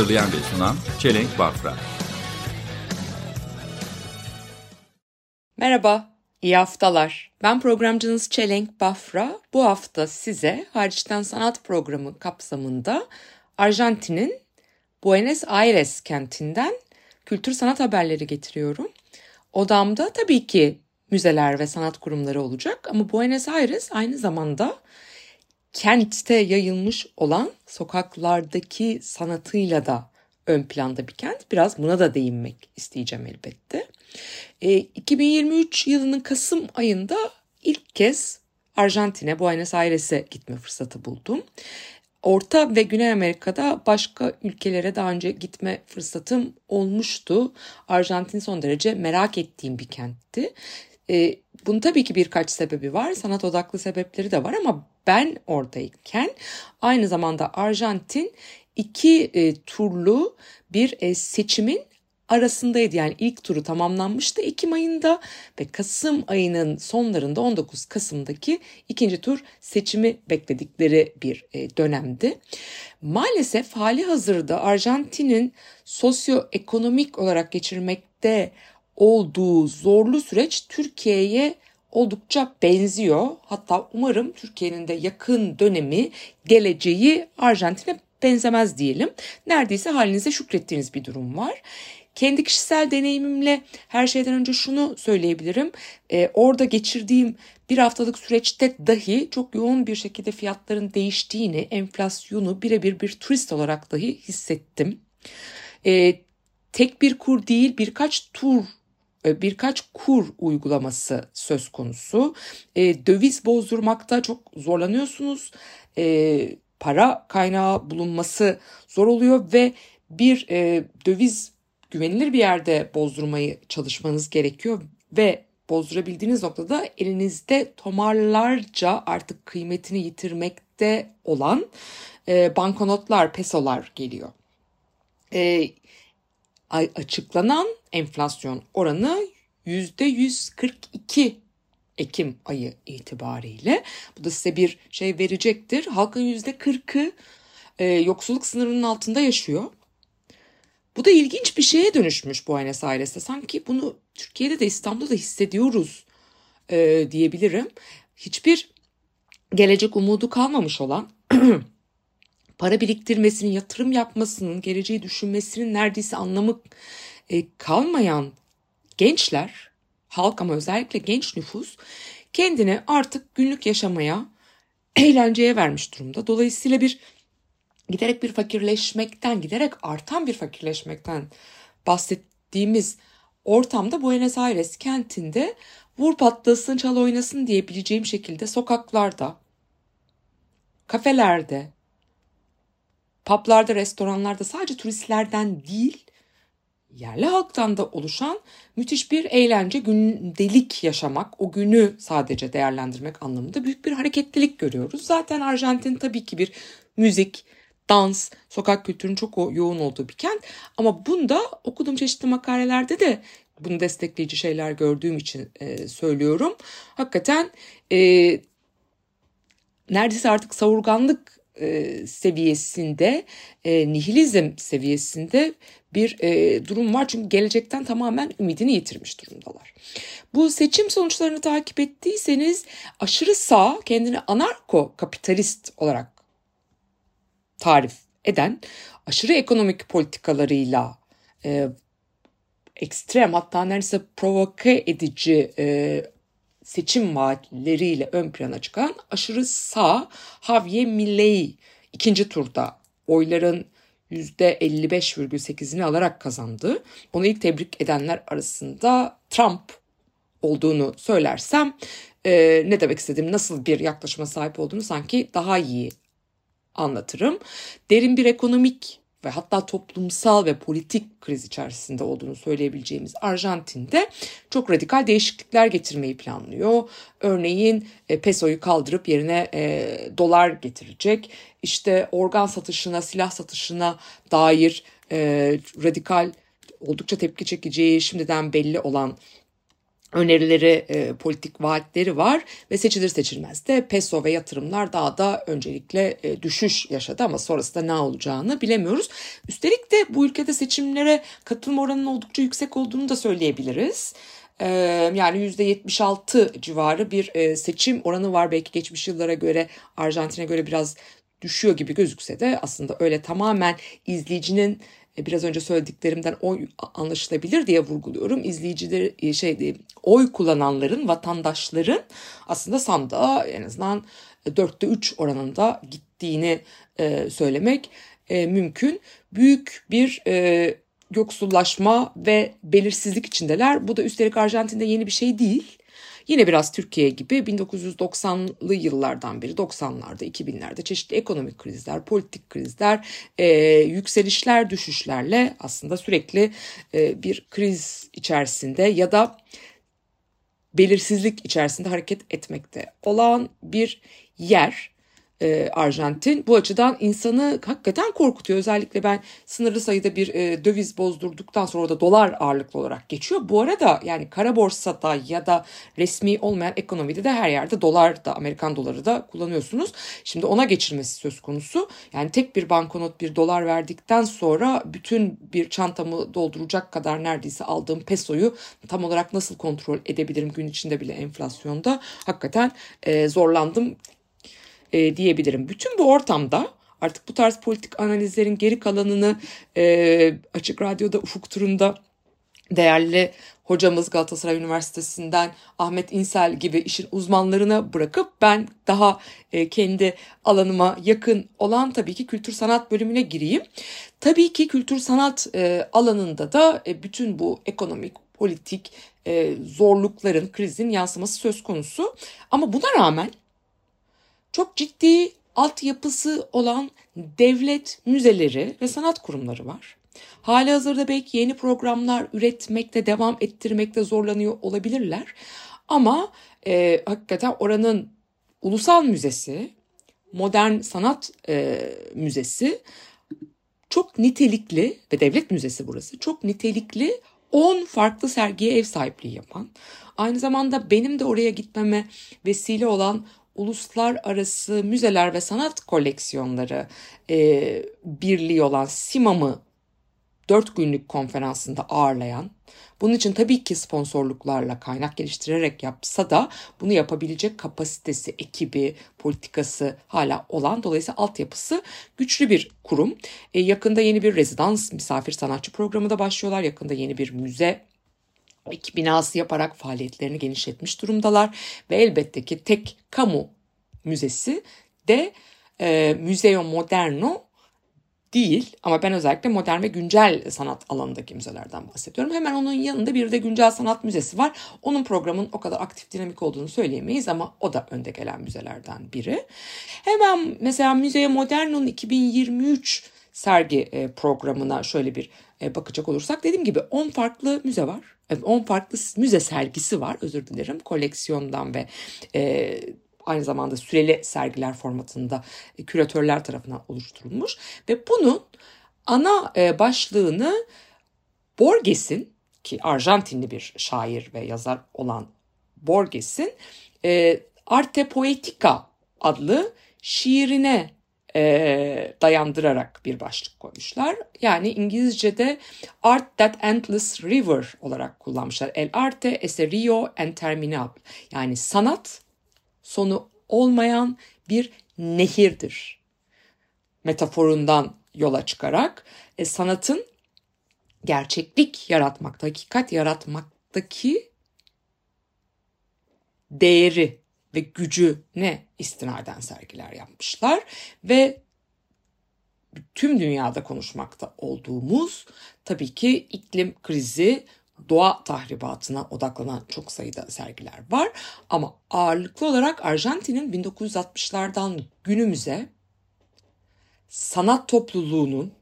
Hazırlayan ve sunan Çelenk Bafra. Merhaba, iyi haftalar. Ben programcınız Çelenk Bafra. Bu hafta size Hariçten Sanat programı kapsamında Arjantin'in Buenos Aires kentinden kültür sanat haberleri getiriyorum. Odamda tabii ki müzeler ve sanat kurumları olacak ama Buenos Aires aynı zamanda kentte yayılmış olan sokaklardaki sanatıyla da ön planda bir kent. Biraz buna da değinmek isteyeceğim elbette. E, 2023 yılının Kasım ayında ilk kez Arjantin'e, Buenos Aires'e gitme fırsatı buldum. Orta ve Güney Amerika'da başka ülkelere daha önce gitme fırsatım olmuştu. Arjantin son derece merak ettiğim bir kentti. E, bunun tabii ki birkaç sebebi var. Sanat odaklı sebepleri de var ama ben oradayken aynı zamanda Arjantin iki e, turlu bir e, seçimin arasındaydı. Yani ilk turu tamamlanmıştı Ekim ayında ve Kasım ayının sonlarında 19 Kasım'daki ikinci tur seçimi bekledikleri bir e, dönemdi. Maalesef hali hazırda Arjantin'in sosyoekonomik olarak geçirmekte olduğu zorlu süreç Türkiye'ye oldukça benziyor. Hatta umarım Türkiye'nin de yakın dönemi, geleceği Arjantin'e benzemez diyelim. Neredeyse halinize şükrettiğiniz bir durum var. Kendi kişisel deneyimimle her şeyden önce şunu söyleyebilirim. Ee, orada geçirdiğim bir haftalık süreçte dahi çok yoğun bir şekilde fiyatların değiştiğini, enflasyonu birebir bir turist olarak dahi hissettim. Ee, tek bir kur değil birkaç tur birkaç kur uygulaması söz konusu. E, döviz bozdurmakta çok zorlanıyorsunuz. E, para kaynağı bulunması zor oluyor ve bir e, döviz güvenilir bir yerde bozdurmayı çalışmanız gerekiyor ve bozdurabildiğiniz noktada elinizde tomarlarca artık kıymetini yitirmekte olan e, banknotlar, pesolar geliyor. E, açıklanan enflasyon oranı %142 Ekim ayı itibariyle. Bu da size bir şey verecektir. Halkın %40'ı e, yoksulluk sınırının altında yaşıyor. Bu da ilginç bir şeye dönüşmüş Buenos Aires'te. Sanki bunu Türkiye'de de İstanbul'da da hissediyoruz e, diyebilirim. Hiçbir gelecek umudu kalmamış olan para biriktirmesinin, yatırım yapmasının, geleceği düşünmesinin neredeyse anlamı e, kalmayan gençler, halk ama özellikle genç nüfus kendini artık günlük yaşamaya, eğlenceye vermiş durumda. Dolayısıyla bir giderek bir fakirleşmekten, giderek artan bir fakirleşmekten bahsettiğimiz ortamda Buenos Aires kentinde vur patlasın çal oynasın diyebileceğim şekilde sokaklarda, kafelerde, publarda, restoranlarda sadece turistlerden değil, yerli halktan da oluşan müthiş bir eğlence, gündelik yaşamak, o günü sadece değerlendirmek anlamında büyük bir hareketlilik görüyoruz. Zaten Arjantin tabii ki bir müzik, dans, sokak kültürünün çok yoğun olduğu bir kent. Ama bunda okuduğum çeşitli makalelerde de bunu destekleyici şeyler gördüğüm için e, söylüyorum. Hakikaten e, neredeyse artık savurganlık e, seviyesinde, e, nihilizm seviyesinde bir e, durum var. Çünkü gelecekten tamamen ümidini yitirmiş durumdalar. Bu seçim sonuçlarını takip ettiyseniz aşırı sağ kendini anarko kapitalist olarak tarif eden aşırı ekonomik politikalarıyla ekstrem hatta neredeyse provoke edici seçim vaatleriyle ön plana çıkan aşırı sağ Javier Milei ikinci turda oyların %55,8'ini alarak kazandı. Onu ilk tebrik edenler arasında Trump olduğunu söylersem e, ne demek istediğim nasıl bir yaklaşıma sahip olduğunu sanki daha iyi anlatırım. Derin bir ekonomik ve hatta toplumsal ve politik kriz içerisinde olduğunu söyleyebileceğimiz Arjantin'de çok radikal değişiklikler getirmeyi planlıyor. Örneğin e, pesoyu kaldırıp yerine e, dolar getirecek. İşte organ satışına, silah satışına dair e, radikal oldukça tepki çekeceği şimdiden belli olan önerileri, e, politik vaatleri var ve seçilir seçilmez de peso ve yatırımlar daha da öncelikle e, düşüş yaşadı ama sonrasında ne olacağını bilemiyoruz. Üstelik de bu ülkede seçimlere katılma oranının oldukça yüksek olduğunu da söyleyebiliriz. E, yani %76 civarı bir e, seçim oranı var belki geçmiş yıllara göre Arjantin'e göre biraz düşüyor gibi gözükse de aslında öyle tamamen izleyicinin biraz önce söylediklerimden oy anlaşılabilir diye vurguluyorum. İzleyiciler e, şey oy kullananların, vatandaşların aslında sandığa en azından dörtte üç oranında gittiğini e, söylemek mümkün. Büyük bir yoksullaşma ve belirsizlik içindeler. Bu da üstelik Arjantin'de yeni bir şey değil. Yine biraz Türkiye gibi 1990'lı yıllardan beri 90'larda 2000'lerde çeşitli ekonomik krizler, politik krizler, e, yükselişler, düşüşlerle aslında sürekli e, bir kriz içerisinde ya da belirsizlik içerisinde hareket etmekte olan bir yer e, Arjantin. Bu açıdan insanı hakikaten korkutuyor. Özellikle ben sınırlı sayıda bir e, döviz bozdurduktan sonra da dolar ağırlıklı olarak geçiyor. Bu arada yani kara borsada ya da resmi olmayan ekonomide de her yerde dolar da Amerikan doları da kullanıyorsunuz. Şimdi ona geçirmesi söz konusu. Yani tek bir banknot bir dolar verdikten sonra bütün bir çantamı dolduracak kadar neredeyse aldığım pesoyu tam olarak nasıl kontrol edebilirim gün içinde bile enflasyonda hakikaten e, zorlandım e, diyebilirim. Bütün bu ortamda artık bu tarz politik analizlerin geri kalanını e, Açık Radyo'da Ufuk Turunda değerli hocamız Galatasaray Üniversitesi'nden Ahmet İnsel gibi işin uzmanlarına bırakıp ben daha e, kendi alanıma yakın olan tabii ki kültür sanat bölümüne gireyim. Tabii ki kültür sanat e, alanında da e, bütün bu ekonomik, politik zorlukların, krizin yansıması söz konusu. Ama buna rağmen çok ciddi altyapısı olan devlet müzeleri ve sanat kurumları var. Hali hazırda belki yeni programlar üretmekte, devam ettirmekte zorlanıyor olabilirler. Ama e, hakikaten oranın ulusal müzesi, modern sanat e, müzesi çok nitelikli ve devlet müzesi burası çok nitelikli 10 farklı sergiye ev sahipliği yapan, aynı zamanda benim de oraya gitmeme vesile olan uluslararası müzeler ve sanat koleksiyonları e, birliği olan SİMAM'ı 4 günlük konferansında ağırlayan, bunun için tabii ki sponsorluklarla kaynak geliştirerek yapsa da bunu yapabilecek kapasitesi, ekibi, politikası hala olan dolayısıyla altyapısı güçlü bir kurum. E, yakında yeni bir rezidans misafir sanatçı programı da başlıyorlar. Yakında yeni bir müze iki binası yaparak faaliyetlerini genişletmiş durumdalar ve elbette ki tek kamu müzesi de e, Museo Moderno değil ama ben özellikle modern ve güncel sanat alanındaki müzelerden bahsediyorum. Hemen onun yanında bir de güncel sanat müzesi var. Onun programın o kadar aktif dinamik olduğunu söyleyemeyiz ama o da önde gelen müzelerden biri. Hemen mesela Müzeye Moderno'nun 2023 sergi e, programına şöyle bir bakacak olursak dediğim gibi 10 farklı müze var. 10 farklı müze sergisi var özür dilerim koleksiyondan ve e, aynı zamanda süreli sergiler formatında e, küratörler tarafından oluşturulmuş ve bunun ana e, başlığını Borges'in ki Arjantinli bir şair ve yazar olan Borges'in e, Arte Poetica adlı şiirine e, dayandırarak bir başlık koymuşlar. Yani İngilizce'de Art That Endless River olarak kullanmışlar. El arte ese rio interminable. Yani sanat sonu olmayan bir nehirdir. Metaforundan yola çıkarak e, sanatın gerçeklik yaratmakta, hakikat yaratmaktaki değeri ve gücü ne istinaden sergiler yapmışlar ve tüm dünyada konuşmakta olduğumuz tabii ki iklim krizi, doğa tahribatına odaklanan çok sayıda sergiler var. Ama ağırlıklı olarak Arjantin'in 1960'lardan günümüze sanat topluluğunun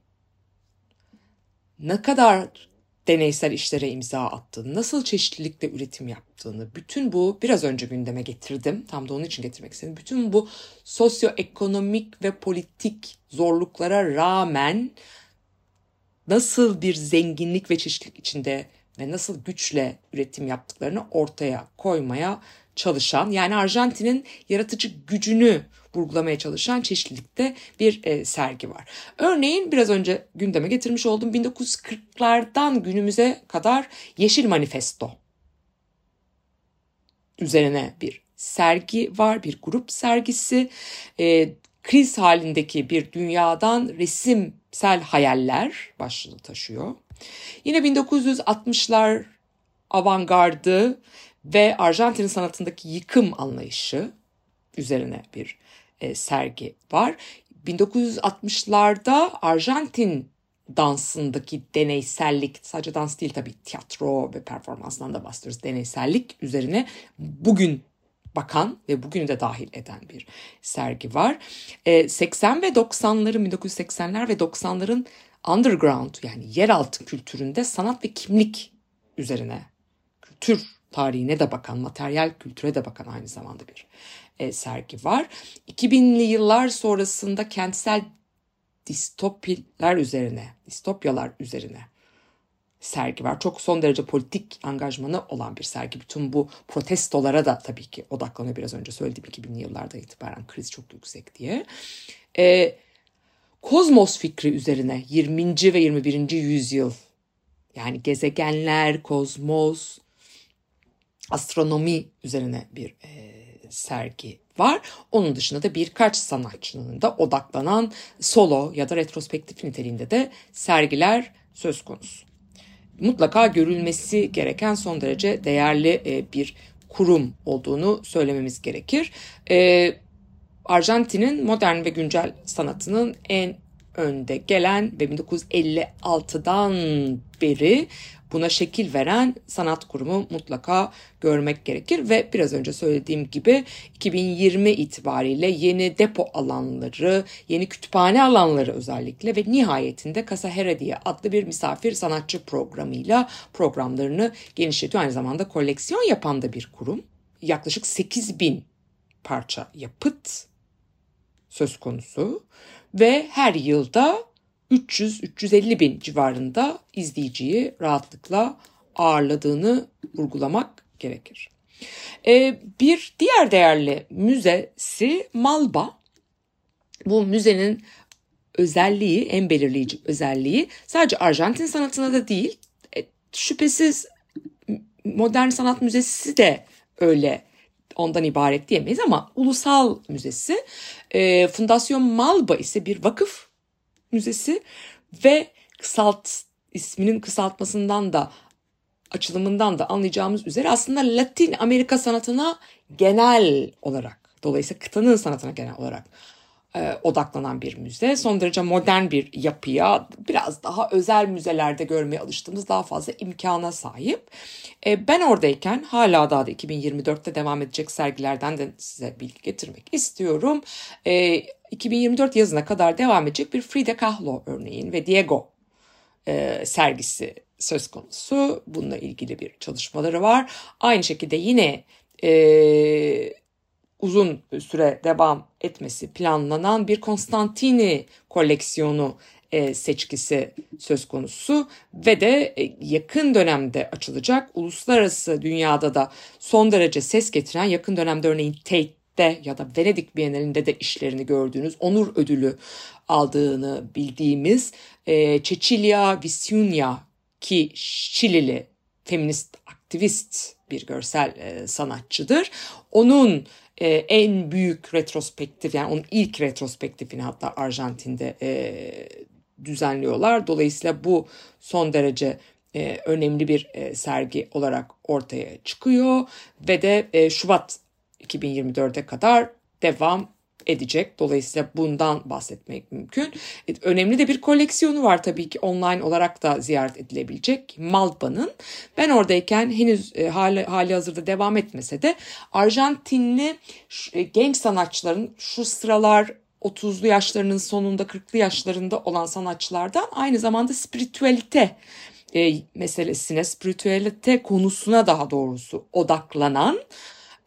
ne kadar deneysel işlere imza attığını, nasıl çeşitlilikle üretim yaptığını, bütün bu biraz önce gündeme getirdim. Tam da onun için getirmek istedim. Bütün bu sosyoekonomik ve politik zorluklara rağmen nasıl bir zenginlik ve çeşitlilik içinde ve nasıl güçle üretim yaptıklarını ortaya koymaya çalışan yani Arjantin'in yaratıcı gücünü vurgulamaya çalışan çeşitlilikte bir e, sergi var. Örneğin biraz önce gündeme getirmiş olduğum 1940'lardan günümüze kadar Yeşil Manifesto üzerine bir sergi var, bir grup sergisi. E, kriz halindeki bir dünyadan resimsel hayaller başlığını taşıyor. Yine 1960'lar avantgardı ve Arjantin sanatındaki yıkım anlayışı üzerine bir e, sergi var. 1960'larda Arjantin dansındaki deneysellik sadece dans değil tabii tiyatro ve performansdan da bahsediyoruz deneysellik üzerine bugün bakan ve bugünü de dahil eden bir sergi var. E, 80 ve 90'ların 1980'ler ve 90'ların underground yani yeraltı kültüründe sanat ve kimlik üzerine kültür tarihine de bakan, materyal kültüre de bakan aynı zamanda bir e, sergi var. 2000'li yıllar sonrasında kentsel distopiler üzerine, distopyalar üzerine sergi var. Çok son derece politik angajmanı olan bir sergi. Bütün bu protestolara da tabii ki odaklanıyor. Biraz önce söylediğim 2000'li yıllarda itibaren kriz çok yüksek diye. Ee, kozmos fikri üzerine 20. ve 21. yüzyıl yani gezegenler, kozmos, astronomi üzerine bir e, sergi var. Onun dışında da birkaç sanatçının da odaklanan solo ya da retrospektif niteliğinde de sergiler söz konusu. Mutlaka görülmesi gereken son derece değerli e, bir kurum olduğunu söylememiz gerekir. E, Arjantin'in modern ve güncel sanatının en önde gelen ve 1956'dan beri buna şekil veren sanat kurumu mutlaka görmek gerekir ve biraz önce söylediğim gibi 2020 itibariyle yeni depo alanları, yeni kütüphane alanları özellikle ve nihayetinde Casa Heredia adlı bir misafir sanatçı programıyla programlarını genişletiyor. Aynı zamanda koleksiyon yapan da bir kurum. Yaklaşık 8 bin parça yapıt söz konusu ve her yılda 300-350 bin civarında izleyiciyi rahatlıkla ağırladığını vurgulamak gerekir. Ee, bir diğer değerli müzesi Malba. Bu müzenin özelliği, en belirleyici özelliği sadece Arjantin sanatına da değil, e, şüphesiz modern sanat müzesi de öyle ondan ibaret diyemeyiz ama ulusal müzesi. E, Fundasyon Malba ise bir vakıf müzesi ve kısalt isminin kısaltmasından da açılımından da anlayacağımız üzere aslında Latin Amerika sanatına genel olarak dolayısıyla kıtanın sanatına genel olarak odaklanan bir müze. Son derece modern bir yapıya, biraz daha özel müzelerde görmeye alıştığımız daha fazla imkana sahip. E, ben oradayken hala daha da 2024'te devam edecek sergilerden de size bilgi getirmek istiyorum. E, 2024 yazına kadar devam edecek bir Frida Kahlo örneğin ve Diego e, sergisi söz konusu. Bununla ilgili bir çalışmaları var. Aynı şekilde yine e, uzun süre devam etmesi planlanan bir Konstantini koleksiyonu e, seçkisi söz konusu ve de e, yakın dönemde açılacak uluslararası dünyada da son derece ses getiren yakın dönemde örneğin Tate'de ya da Venedik Bienalinde de işlerini gördüğünüz onur ödülü aldığını bildiğimiz e, Cecilia Visunia ki Şilili feminist aktivist bir görsel sanatçıdır. Onun e, en büyük retrospektif yani onun ilk retrospektifini hatta Arjantin'de e, düzenliyorlar. Dolayısıyla bu son derece e, önemli bir e, sergi olarak ortaya çıkıyor ve de e, Şubat 2024'e kadar devam edecek. Dolayısıyla bundan bahsetmek mümkün. E, önemli de bir koleksiyonu var tabii ki online olarak da ziyaret edilebilecek Malba'nın. Ben oradayken henüz e, hali, hali hazırda devam etmese de Arjantinli e, genç sanatçıların şu sıralar 30'lu yaşlarının sonunda 40'lı yaşlarında olan sanatçılardan aynı zamanda spiritüelite e, meselesine, spiritüelite konusuna daha doğrusu odaklanan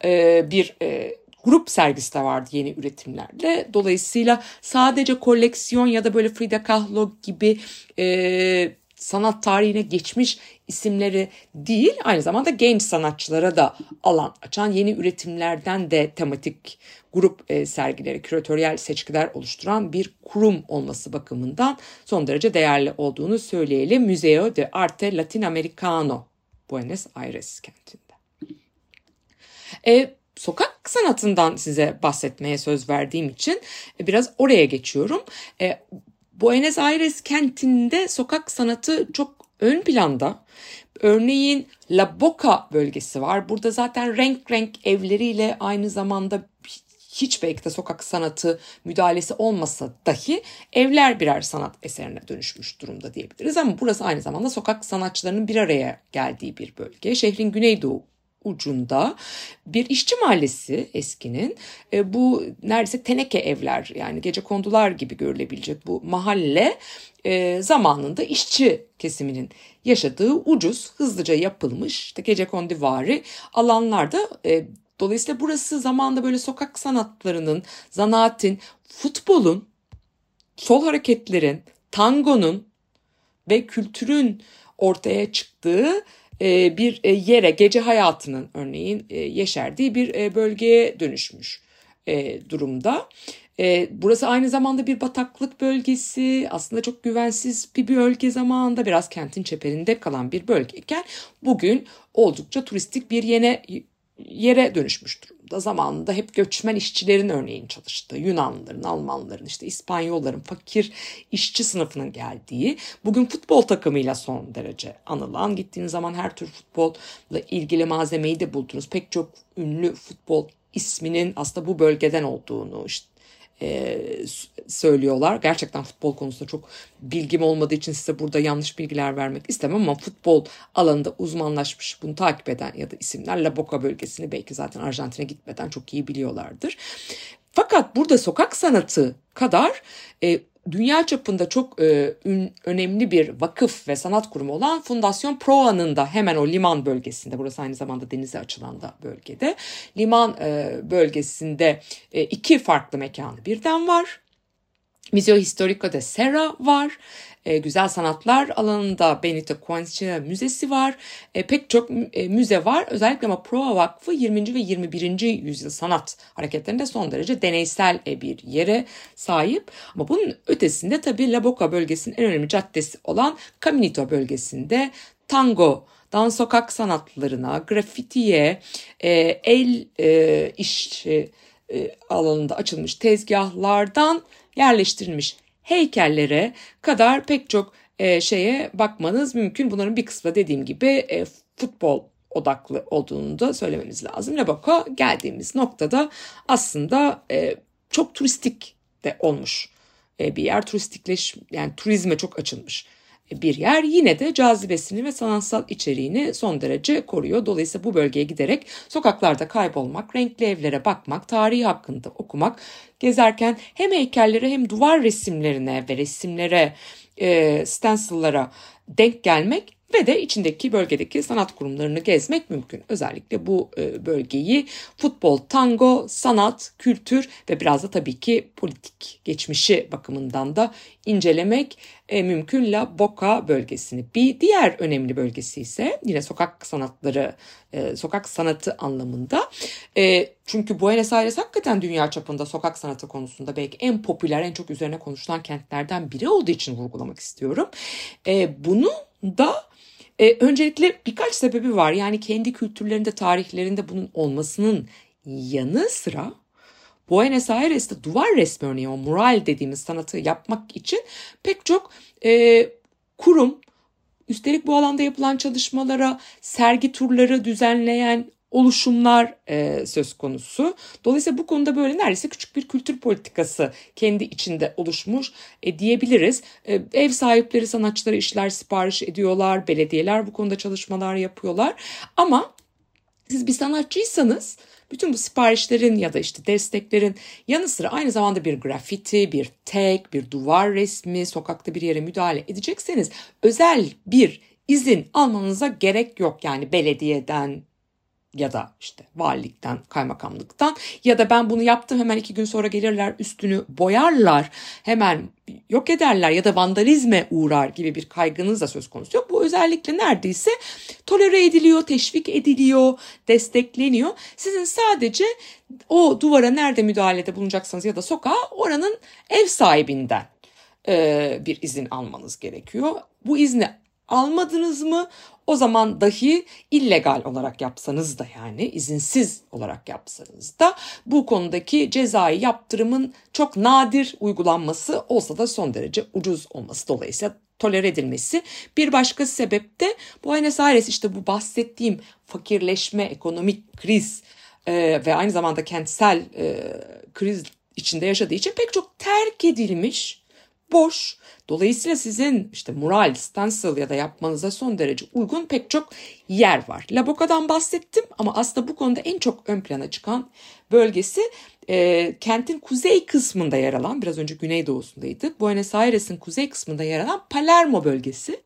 e, bir e, grup sergisi de vardı yeni üretimlerle. Dolayısıyla sadece koleksiyon ya da böyle Frida Kahlo gibi e, sanat tarihine geçmiş isimleri değil aynı zamanda genç sanatçılara da alan açan yeni üretimlerden de tematik grup e, sergileri, küratöryel seçkiler oluşturan bir kurum olması bakımından son derece değerli olduğunu söyleyelim. Museo de Arte Latinoamericano Buenos Aires kentinde. E, sokak sanatından size bahsetmeye söz verdiğim için e, biraz oraya geçiyorum. E, Buenos Aires kentinde sokak sanatı çok ön planda. Örneğin La Boca bölgesi var. Burada zaten renk renk evleriyle aynı zamanda hiç belki de sokak sanatı müdahalesi olmasa dahi evler birer sanat eserine dönüşmüş durumda diyebiliriz. Ama burası aynı zamanda sokak sanatçılarının bir araya geldiği bir bölge. Şehrin güneydoğu ucunda bir işçi mahallesi eskinin. E, bu neredeyse teneke evler yani gece kondular gibi görülebilecek bu mahalle e, zamanında işçi kesiminin yaşadığı ucuz, hızlıca yapılmış işte gece kondivari alanlarda e, dolayısıyla burası zamanda böyle sokak sanatlarının, zanaatin, futbolun, sol hareketlerin, tangonun ve kültürün ortaya çıktığı bir e, yere gece hayatının örneğin e, yeşerdiği bir bölgeye dönüşmüş durumda. Burası aynı zamanda bir bataklık bölgesi aslında çok güvensiz bir bölge zamanında biraz kentin çeperinde kalan bir bölgeyken bugün oldukça turistik bir yene yere dönüşmüş durumda. Zamanında hep göçmen işçilerin örneğin çalıştığı, Yunanlıların, Almanların, işte İspanyolların, fakir işçi sınıfının geldiği, bugün futbol takımıyla son derece anılan, gittiğiniz zaman her tür futbolla ilgili malzemeyi de buldunuz. Pek çok ünlü futbol isminin aslında bu bölgeden olduğunu, işte e, söylüyorlar. Gerçekten futbol konusunda çok bilgim olmadığı için size burada yanlış bilgiler vermek istemem ama futbol alanında uzmanlaşmış bunu takip eden ya da isimler La Boca bölgesini belki zaten Arjantin'e gitmeden çok iyi biliyorlardır. Fakat burada sokak sanatı kadar e, dünya çapında çok e, ün, önemli bir vakıf ve sanat kurumu olan Fundasyon Proa'nın da hemen o liman bölgesinde, burası aynı zamanda denize açılan da bölgede, liman e, bölgesinde e, iki farklı mekanı birden var. Museo Historico de Serra var e, güzel sanatlar alanında Benito Quinchina Müzesi var. E, pek çok e, müze var. Özellikle ama Proa Vakfı 20. ve 21. yüzyıl sanat hareketlerinde son derece deneysel e, bir yere sahip. Ama bunun ötesinde tabii La Boca bölgesinin en önemli caddesi olan Caminito bölgesinde tango, dans sokak sanatlarına, grafitiye, e, el e, iş e, alanında açılmış tezgahlardan yerleştirilmiş heykellere kadar pek çok e, şeye bakmanız mümkün. Bunların bir kısmı dediğim gibi e, futbol odaklı olduğunu da söylememiz lazım. Labako geldiğimiz noktada aslında e, çok turistik de olmuş e, bir yer. Turistikleş yani turizme çok açılmış bir yer yine de cazibesini ve sanatsal içeriğini son derece koruyor. Dolayısıyla bu bölgeye giderek sokaklarda kaybolmak, renkli evlere bakmak, tarihi hakkında okumak, gezerken hem heykellere hem duvar resimlerine ve resimlere, e, stencil'lara denk gelmek ve de içindeki bölgedeki sanat kurumlarını gezmek mümkün. Özellikle bu e, bölgeyi futbol, tango, sanat, kültür ve biraz da tabii ki politik geçmişi bakımından da incelemek e, mümkün La Boca bölgesini. Bir diğer önemli bölgesi ise yine sokak sanatları, e, sokak sanatı anlamında. Çünkü Buenos Aires hakikaten dünya çapında sokak sanatı konusunda belki en popüler, en çok üzerine konuşulan kentlerden biri olduğu için vurgulamak istiyorum. Bunu da e, öncelikle birkaç sebebi var. Yani kendi kültürlerinde, tarihlerinde bunun olmasının yanı sıra Buenos Aires'te duvar resmi örneği o mural dediğimiz sanatı yapmak için pek çok e, kurum, üstelik bu alanda yapılan çalışmalara sergi turları düzenleyen oluşumlar e, söz konusu. Dolayısıyla bu konuda böyle neredeyse küçük bir kültür politikası kendi içinde oluşmuş e, diyebiliriz. E, ev sahipleri sanatçılara işler sipariş ediyorlar, belediyeler bu konuda çalışmalar yapıyorlar. Ama siz bir sanatçıysanız bütün bu siparişlerin ya da işte desteklerin yanı sıra aynı zamanda bir grafiti, bir tag, bir duvar resmi, sokakta bir yere müdahale edecekseniz özel bir izin almanıza gerek yok. Yani belediyeden, ya da işte valilikten, kaymakamlıktan ya da ben bunu yaptım hemen iki gün sonra gelirler üstünü boyarlar, hemen yok ederler ya da vandalizme uğrar gibi bir kaygınız da söz konusu yok. Bu özellikle neredeyse tolere ediliyor, teşvik ediliyor, destekleniyor. Sizin sadece o duvara nerede müdahalede bulunacaksınız ya da sokağa oranın ev sahibinden bir izin almanız gerekiyor. Bu izni almadınız mı o zaman dahi illegal olarak yapsanız da yani izinsiz olarak yapsanız da bu konudaki cezai yaptırımın çok nadir uygulanması olsa da son derece ucuz olması dolayısıyla tolere edilmesi. Bir başka sebep de Buenos Aires işte bu bahsettiğim fakirleşme, ekonomik kriz e, ve aynı zamanda kentsel e, kriz içinde yaşadığı için pek çok terk edilmiş, boş Dolayısıyla sizin işte mural, stencil ya da yapmanıza son derece uygun pek çok yer var. La Boca'dan bahsettim ama aslında bu konuda en çok ön plana çıkan bölgesi e, kentin kuzey kısmında yer alan, biraz önce güneydoğusundaydı. Buenos Aires'in kuzey kısmında yer alan Palermo bölgesi.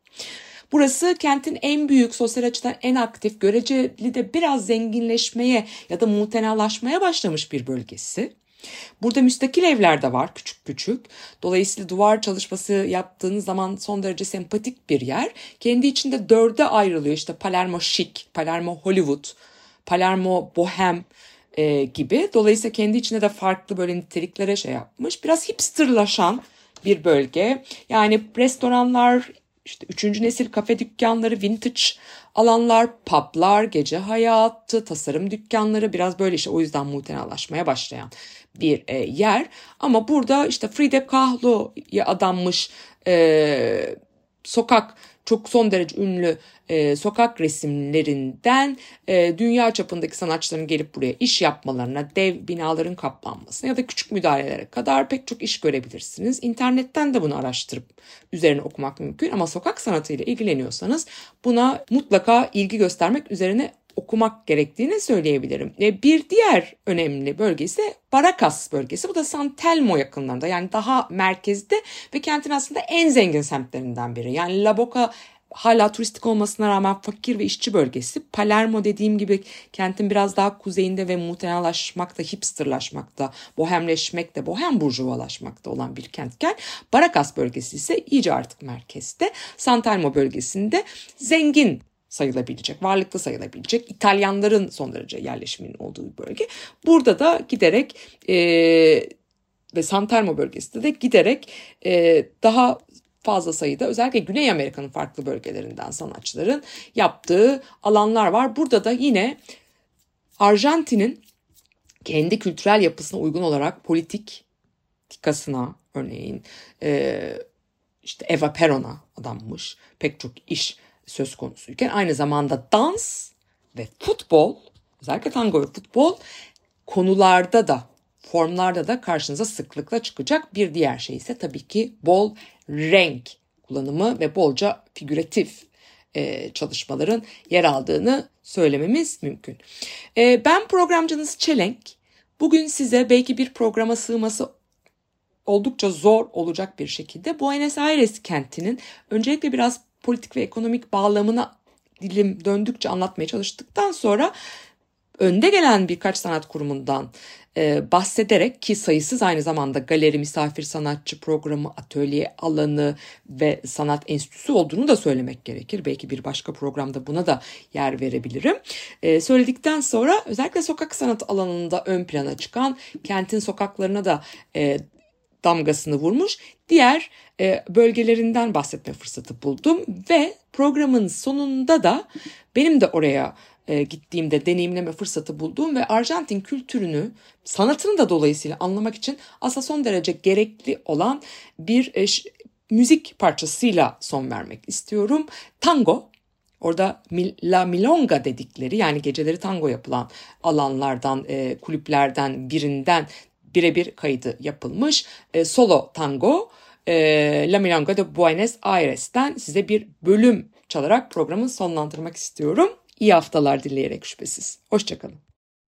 Burası kentin en büyük, sosyal açıdan en aktif, göreceli de biraz zenginleşmeye ya da mutenalaşmaya başlamış bir bölgesi. Burada müstakil evler de var küçük küçük. Dolayısıyla duvar çalışması yaptığınız zaman son derece sempatik bir yer. Kendi içinde dörde ayrılıyor. İşte Palermo Chic, Palermo Hollywood, Palermo Bohem e, gibi. Dolayısıyla kendi içinde de farklı böyle niteliklere şey yapmış. Biraz hipsterlaşan bir bölge. Yani restoranlar, işte üçüncü nesil kafe dükkanları, vintage alanlar, publar, gece hayatı, tasarım dükkanları biraz böyle işte o yüzden mutenalaşmaya başlayan bir e, yer. Ama burada işte Frida Kahlo'ya adanmış e, sokak çok son derece ünlü e, sokak resimlerinden e, dünya çapındaki sanatçıların gelip buraya iş yapmalarına, dev binaların kaplanmasına ya da küçük müdahalelere kadar pek çok iş görebilirsiniz. İnternetten de bunu araştırıp üzerine okumak mümkün ama sokak sanatıyla ilgileniyorsanız buna mutlaka ilgi göstermek üzerine okumak gerektiğini söyleyebilirim. E, bir diğer önemli bölge ise Baracas bölgesi. Bu da San Telmo yakınlarında yani daha merkezde ve kentin aslında en zengin semtlerinden biri. Yani La Boca hala turistik olmasına rağmen fakir ve işçi bölgesi. Palermo dediğim gibi kentin biraz daha kuzeyinde ve mutenalaşmakta, hipsterlaşmakta, bohemleşmekte, bohem burjuvalaşmakta olan bir kentken Baracas bölgesi ise iyice artık merkezde. San Telmo bölgesinde zengin sayılabilecek, varlıklı sayılabilecek İtalyanların son derece yerleşiminin olduğu bir bölge. Burada da giderek e, ve Santermo bölgesinde de giderek e, daha fazla sayıda özellikle Güney Amerika'nın farklı bölgelerinden sanatçıların yaptığı alanlar var. Burada da yine Arjantin'in kendi kültürel yapısına uygun olarak politik tikasına örneğin e, işte Eva Peron'a adanmış pek çok iş söz konusuyken aynı zamanda dans ve futbol özellikle tango ve futbol konularda da formlarda da karşınıza sıklıkla çıkacak bir diğer şey ise tabii ki bol renk kullanımı ve bolca figüratif e, çalışmaların yer aldığını söylememiz mümkün. E, ben programcınız Çelenk. Bugün size belki bir programa sığması oldukça zor olacak bir şekilde Buenos Aires kentinin öncelikle biraz politik ve ekonomik bağlamına dilim döndükçe anlatmaya çalıştıktan sonra önde gelen birkaç sanat kurumundan e, bahsederek ki sayısız aynı zamanda galeri, misafir sanatçı programı, atölye alanı ve sanat enstitüsü olduğunu da söylemek gerekir. Belki bir başka programda buna da yer verebilirim. E, söyledikten sonra özellikle sokak sanat alanında ön plana çıkan kentin sokaklarına da e, damgasını vurmuş diğer e, bölgelerinden bahsetme fırsatı buldum ve programın sonunda da benim de oraya e, gittiğimde deneyimleme fırsatı bulduğum ve Arjantin kültürünü, sanatını da dolayısıyla anlamak için aslında son derece gerekli olan bir e, müzik parçasıyla son vermek istiyorum. Tango, Orada La Milonga dedikleri yani geceleri tango yapılan alanlardan, e, kulüplerden birinden birebir kaydı yapılmış. E, solo tango e, La Milonga de Buenos Aires'ten size bir bölüm çalarak programı sonlandırmak istiyorum. İyi haftalar dileyerek şüphesiz. Hoşçakalın.